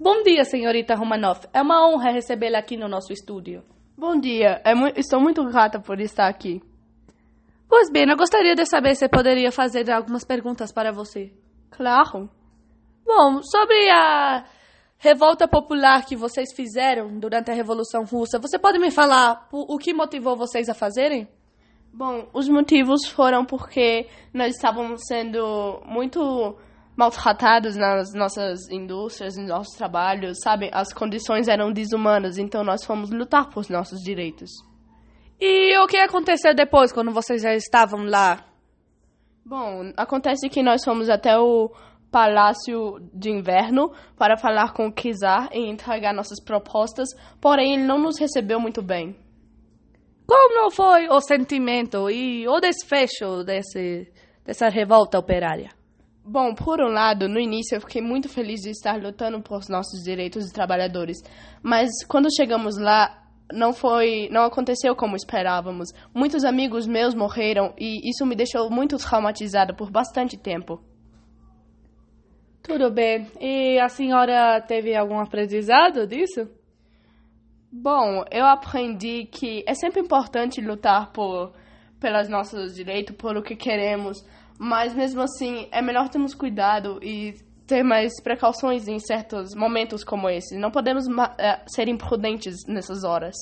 Bom dia, senhorita Romanoff. É uma honra recebê-la aqui no nosso estúdio. Bom dia, é mu estou muito grata por estar aqui. Pois bem, eu gostaria de saber se poderia fazer algumas perguntas para você. Claro. Bom, sobre a revolta popular que vocês fizeram durante a Revolução Russa, você pode me falar o que motivou vocês a fazerem? Bom, os motivos foram porque nós estávamos sendo muito maltratados nas nossas indústrias, nos nossos trabalhos, sabe? As condições eram desumanas, então nós fomos lutar por nossos direitos. E o que aconteceu depois, quando vocês já estavam lá? Bom, acontece que nós fomos até o Palácio de Inverno para falar com o Kizar e entregar nossas propostas, porém ele não nos recebeu muito bem. Como foi o sentimento e o desfecho desse, dessa revolta operária? Bom, por um lado, no início eu fiquei muito feliz de estar lutando por nossos direitos de trabalhadores, mas quando chegamos lá, não foi, não aconteceu como esperávamos. Muitos amigos meus morreram e isso me deixou muito traumatizada por bastante tempo. Tudo bem. E a senhora teve algum aprendizado disso? Bom, eu aprendi que é sempre importante lutar por pelos nossos direitos, por o que queremos, mas mesmo assim é melhor termos cuidado e ter mais precauções em certos momentos como esse. Não podemos uh, ser imprudentes nessas horas.